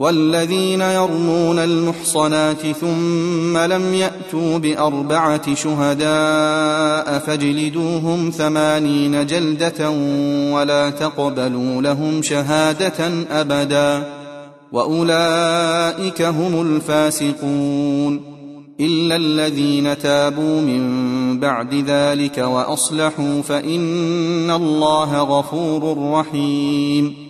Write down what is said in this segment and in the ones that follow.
والذين يرمون المحصنات ثم لم يأتوا بأربعة شهداء فاجلدوهم ثمانين جلدة ولا تقبلوا لهم شهادة أبدا وأولئك هم الفاسقون إلا الذين تابوا من بعد ذلك وأصلحوا فإن الله غفور رحيم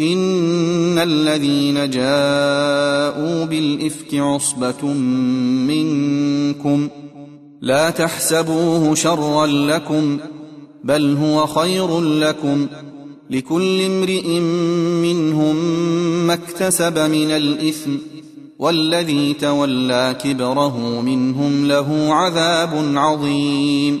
ان الذين جاءوا بالافك عصبه منكم لا تحسبوه شرا لكم بل هو خير لكم لكل امرئ منهم ما اكتسب من الاثم والذي تولى كبره منهم له عذاب عظيم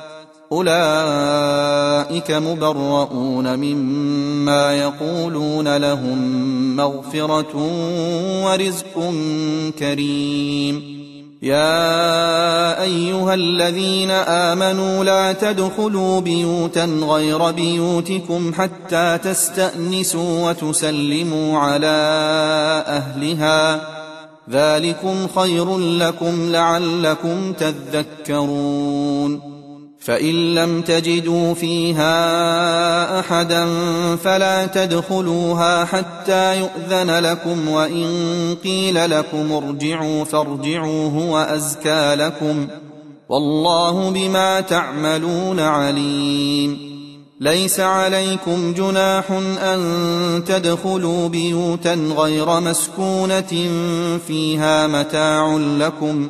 أولئك مبرؤون مما يقولون لهم مغفرة ورزق كريم. يا أيها الذين آمنوا لا تدخلوا بيوتا غير بيوتكم حتى تستأنسوا وتسلموا على أهلها. ذلكم خير لكم لعلكم تذكرون. فإن لم تجدوا فيها أحدا فلا تدخلوها حتى يؤذن لكم وإن قيل لكم ارجعوا فارجعوا هو أزكى لكم والله بما تعملون عليم ليس عليكم جناح أن تدخلوا بيوتا غير مسكونة فيها متاع لكم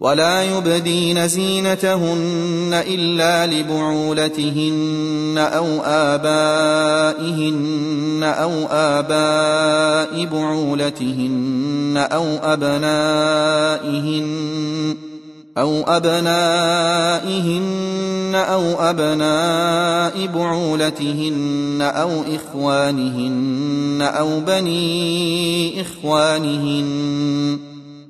ولا يبدين زينتهن إلا لبعولتهن أو آبائهن أو آباء بعولتهن أو أبنائهن أو أبنائهن أو أبناء بعولتهن أو إخوانهن أو بني إخوانهن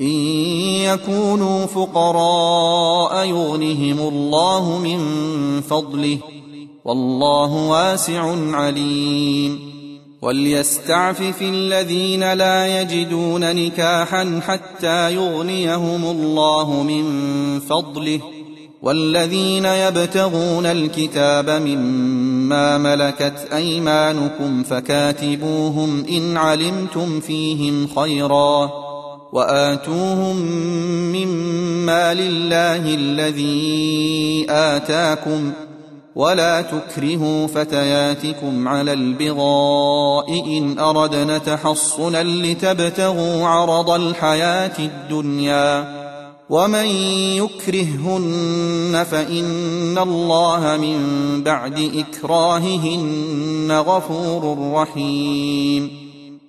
إن يكونوا فقراء يغنهم الله من فضله والله واسع عليم. وليستعفف الذين لا يجدون نكاحا حتى يغنيهم الله من فضله. والذين يبتغون الكتاب مما ملكت أيمانكم فكاتبوهم إن علمتم فيهم خيرا. وآتوهم مما لله الذي آتاكم ولا تكرهوا فتياتكم على البغاء إن أردنا تحصنا لتبتغوا عرض الحياة الدنيا ومن يكرههن فإن الله من بعد إكراههن غفور رحيم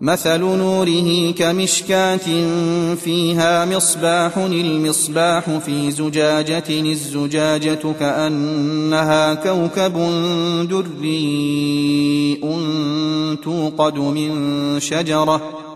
مثل نوره كمشكاة فيها مصباح المصباح في زجاجة الزجاجة كأنها كوكب دري توقد من شجرة.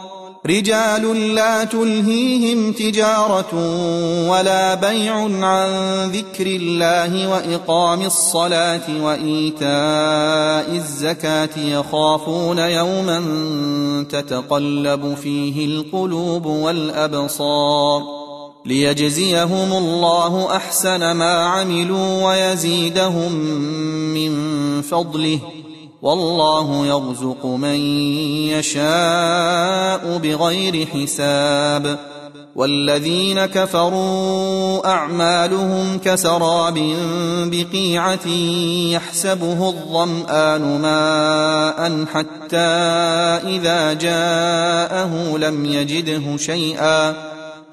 رجال لا تلهيهم تجارة ولا بيع عن ذكر الله وإقام الصلاة وإيتاء الزكاة يخافون يوما تتقلب فيه القلوب والأبصار ليجزيهم الله أحسن ما عملوا ويزيدهم من فضله والله يرزق من يشاء بغير حساب. والذين كفروا أعمالهم كسراب بقيعة يحسبه الظمآن ماء حتى إذا جاءه لم يجده شيئا.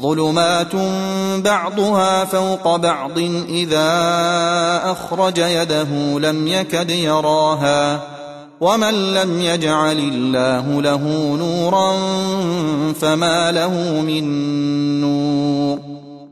ظلمات بعضها فوق بعض اذا اخرج يده لم يكد يراها ومن لم يجعل الله له نورا فما له من نور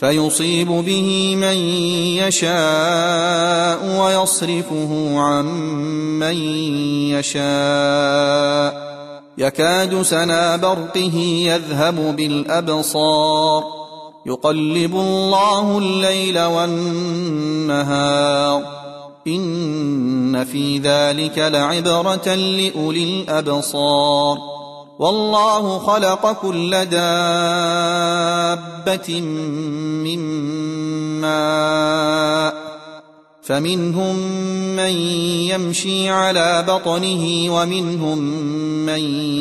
فيصيب به من يشاء ويصرفه عن من يشاء. يكاد سنا برقه يذهب بالأبصار. يقلب الله الليل والنهار. إن في ذلك لعبرة لأولي الأبصار. والله خلق كل دابة من ماء فمنهم من يمشي على بطنه ومنهم من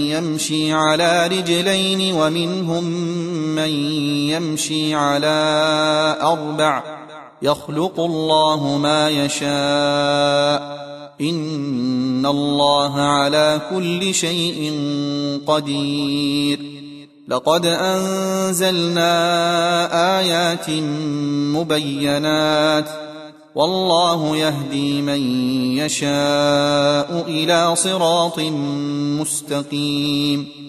يمشي على رجلين ومنهم من يمشي على أربع يخلق الله ما يشاء ان الله على كل شيء قدير. لقد انزلنا ايات مبينات. والله يهدي من يشاء إلى صراط مستقيم.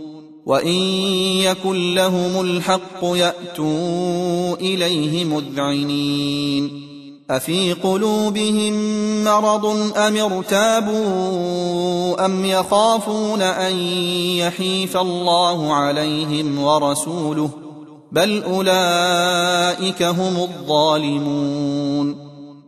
وان يكن لهم الحق ياتوا اليه مذعنين افي قلوبهم مرض ام ارتابوا ام يخافون ان يحيف الله عليهم ورسوله بل اولئك هم الظالمون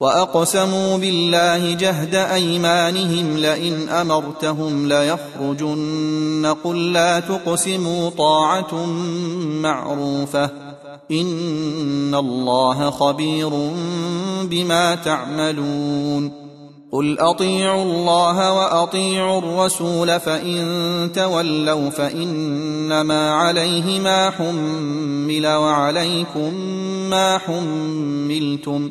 وأقسموا بالله جهد أيمانهم لئن أمرتهم ليخرجن قل لا تقسموا طاعة معروفة إن الله خبير بما تعملون قل أطيعوا الله وأطيعوا الرسول فإن تولوا فإنما عليه ما حمل وعليكم ما حملتم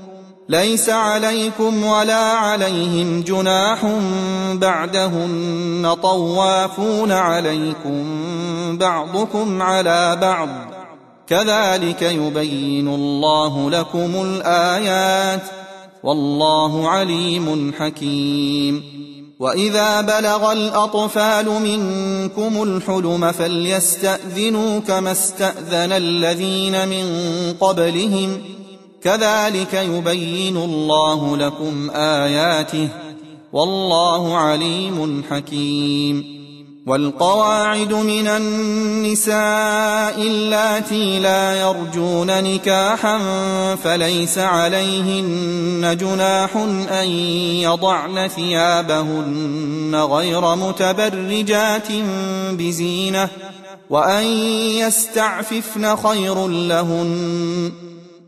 ليس عليكم ولا عليهم جناح بعدهن طوافون عليكم بعضكم على بعض. كذلك يبين الله لكم الآيات. والله عليم حكيم. وإذا بلغ الأطفال منكم الحلم فليستأذنوا كما استأذن الذين من قبلهم. كذلك يبين الله لكم آياته والله عليم حكيم. والقواعد من النساء اللاتي لا يرجون نكاحا فليس عليهن جناح أن يضعن ثيابهن غير متبرجات بزينة وأن يستعففن خير لهن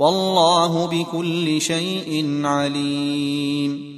والله بكل شيء عليم.